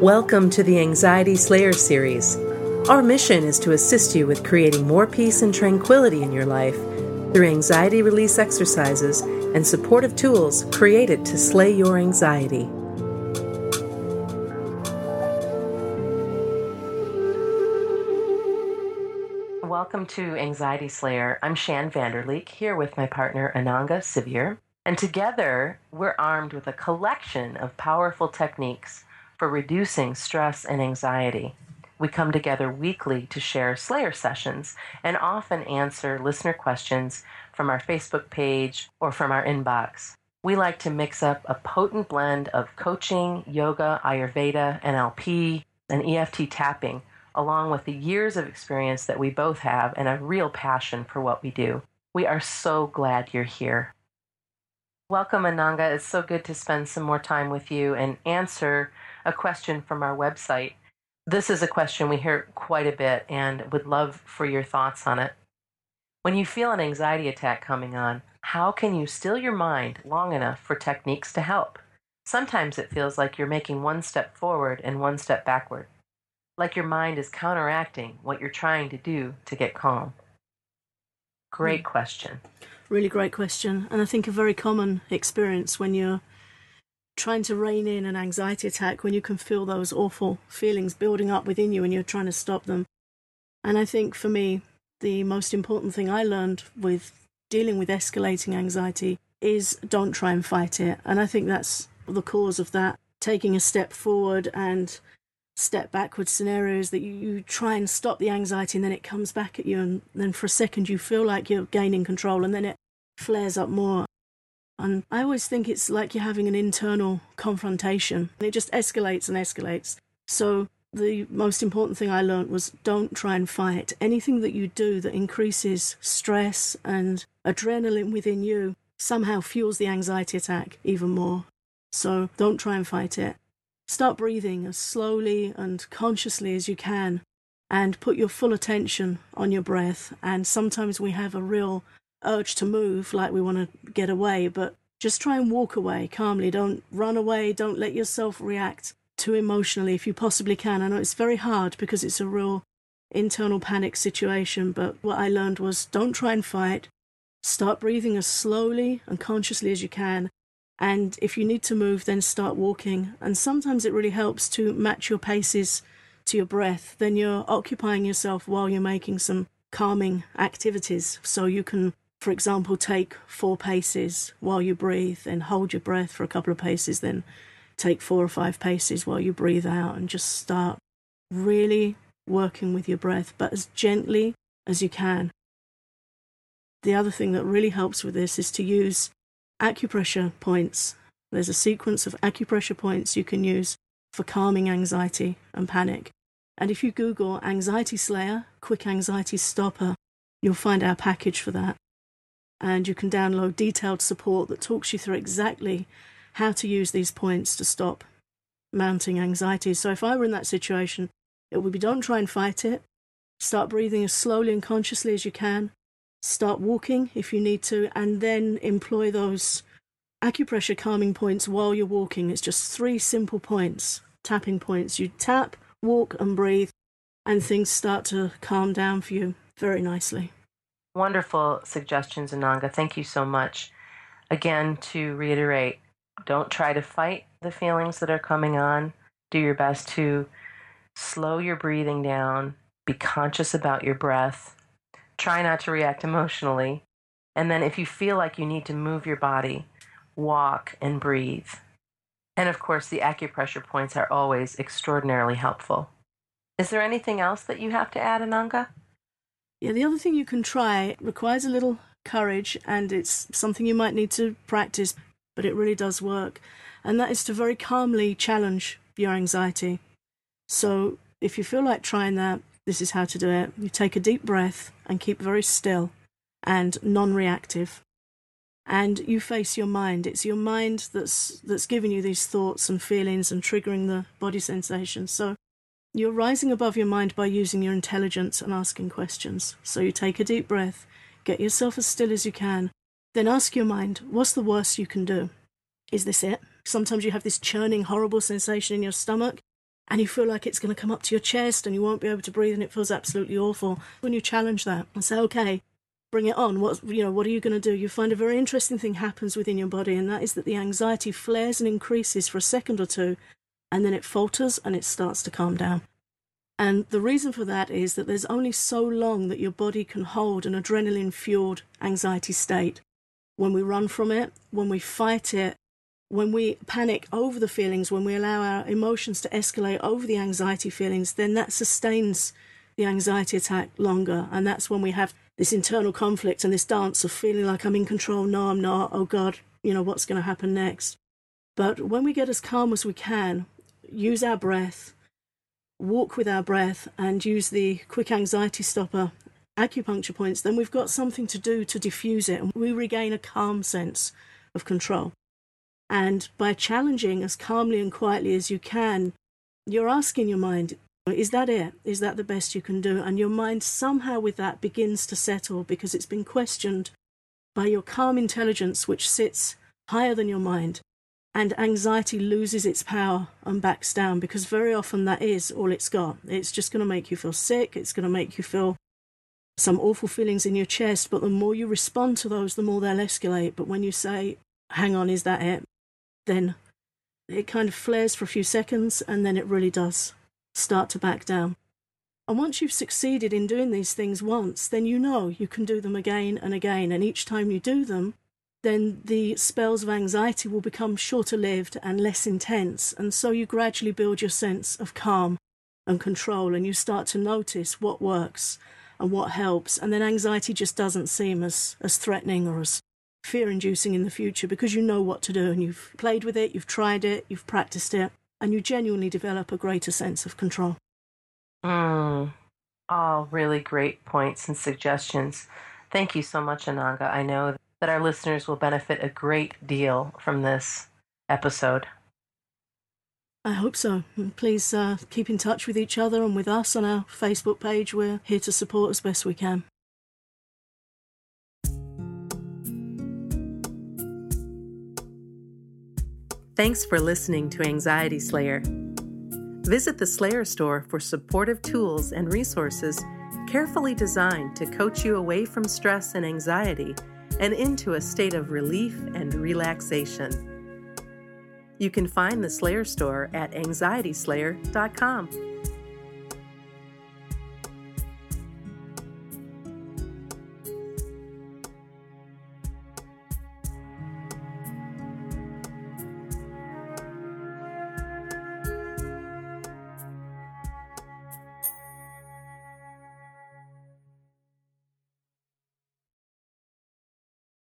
Welcome to the Anxiety Slayer series. Our mission is to assist you with creating more peace and tranquility in your life through anxiety release exercises and supportive tools created to slay your anxiety. Welcome to Anxiety Slayer. I'm Shann Vander Leek here with my partner Ananga Sivyer. And together, we're armed with a collection of powerful techniques for reducing stress and anxiety. We come together weekly to share Slayer sessions and often answer listener questions from our Facebook page or from our inbox. We like to mix up a potent blend of coaching, yoga, Ayurveda, NLP, and EFT tapping, along with the years of experience that we both have and a real passion for what we do. We are so glad you're here. Welcome, Ananga. It's so good to spend some more time with you and answer a question from our website. This is a question we hear quite a bit and would love for your thoughts on it. When you feel an anxiety attack coming on, how can you still your mind long enough for techniques to help? Sometimes it feels like you're making one step forward and one step backward, like your mind is counteracting what you're trying to do to get calm. Great hmm. question. Really great question. And I think a very common experience when you're trying to rein in an anxiety attack when you can feel those awful feelings building up within you and you're trying to stop them. And I think for me, the most important thing I learned with dealing with escalating anxiety is don't try and fight it. And I think that's the cause of that. Taking a step forward and step backward scenarios that you, you try and stop the anxiety and then it comes back at you and then for a second you feel like you're gaining control and then it flares up more and I always think it's like you're having an internal confrontation. It just escalates and escalates. So the most important thing I learned was don't try and fight. Anything that you do that increases stress and adrenaline within you somehow fuels the anxiety attack even more. So don't try and fight it. Start breathing as slowly and consciously as you can and put your full attention on your breath. And sometimes we have a real urge to move, like we want to get away, but just try and walk away calmly. Don't run away. Don't let yourself react too emotionally if you possibly can. I know it's very hard because it's a real internal panic situation, but what I learned was don't try and fight. Start breathing as slowly and consciously as you can. And if you need to move, then start walking. And sometimes it really helps to match your paces to your breath. Then you're occupying yourself while you're making some calming activities. So you can for example, take four paces while you breathe and hold your breath for a couple of paces, then take four or five paces while you breathe out and just start really working with your breath, but as gently as you can. The other thing that really helps with this is to use acupressure points. There's a sequence of acupressure points you can use for calming anxiety and panic. And if you Google Anxiety Slayer, Quick Anxiety Stopper, you'll find our package for that and you can download detailed support that talks you through exactly how to use these points to stop mounting anxiety. So if I were in that situation, it would be don't try and fight it. Start breathing as slowly and consciously as you can. Start walking if you need to, and then employ those acupressure calming points while you're walking. It's just three simple points, tapping points. You tap, walk, and breathe, and things start to calm down for you very nicely. Wonderful suggestions, Ananga. Thank you so much. Again, to reiterate, don't try to fight the feelings that are coming on. Do your best to slow your breathing down, be conscious about your breath, try not to react emotionally. And then, if you feel like you need to move your body, walk and breathe. And of course, the acupressure points are always extraordinarily helpful. Is there anything else that you have to add, Ananga? Yeah, the other thing you can try requires a little courage and it's something you might need to practice, but it really does work. And that is to very calmly challenge your anxiety. So if you feel like trying that, this is how to do it. You take a deep breath and keep very still and non reactive. And you face your mind. It's your mind that's that's giving you these thoughts and feelings and triggering the body sensations. So you're rising above your mind by using your intelligence and asking questions. So you take a deep breath, get yourself as still as you can, then ask your mind, what's the worst you can do? Is this it? Sometimes you have this churning, horrible sensation in your stomach. and you feel like it's going to come up to your chest and you won't be able to breathe and it feels absolutely awful. When you challenge that and say, okay, bring it on. What you know, what are you going to do? You find a very interesting thing happens within your body, and that is that the anxiety flares and increases for a second or two, and then it falters and it starts to calm down. And the reason for that is that there's only so long that your body can hold an adrenaline fueled anxiety state. When we run from it, when we fight it, when we panic over the feelings, when we allow our emotions to escalate over the anxiety feelings, then that sustains the anxiety attack longer. And that's when we have this internal conflict and this dance of feeling like I'm in control. No, I'm not. Oh God, you know, what's going to happen next? But when we get as calm as we can, use our breath, walk with our breath, and use the quick anxiety stopper acupuncture points, then we've got something to do to diffuse it and we regain a calm sense of control. And by challenging as calmly and quietly as you can, you're asking your mind, is that it? Is that the best you can do? And your mind somehow with that begins to settle because it's been questioned by your calm intelligence, which sits higher than your mind. And anxiety loses its power and backs down because very often that is all it's got. It's just going to make you feel sick. It's going to make you feel some awful feelings in your chest. But the more you respond to those, the more they'll escalate. But when you say, hang on, is that it? Then it kind of flares for a few seconds and then it really does start to back down. And once you've succeeded in doing these things once, then you know you can do them again and again. And each time you do them, then the spells of anxiety will become shorter lived and less intense. And so you gradually build your sense of calm and control, and you start to notice what works and what helps. And then anxiety just doesn't seem as, as threatening or as fear inducing in the future because you know what to do and you've played with it, you've tried it, you've practiced it and you genuinely develop a greater sense of control. Mm, all really great points and suggestions. Thank you so much, Ananga. I know that our listeners will benefit a great deal from this episode. I hope so. Please uh, keep in touch with each other and with us on our Facebook page. We're here to support as best we can. Thanks for listening to Anxiety Slayer. Visit the Slayer store for supportive tools and resources carefully designed to coach you away from stress and anxiety and into a state of relief and relaxation. You can find the Slayer store at anxietyslayer.com.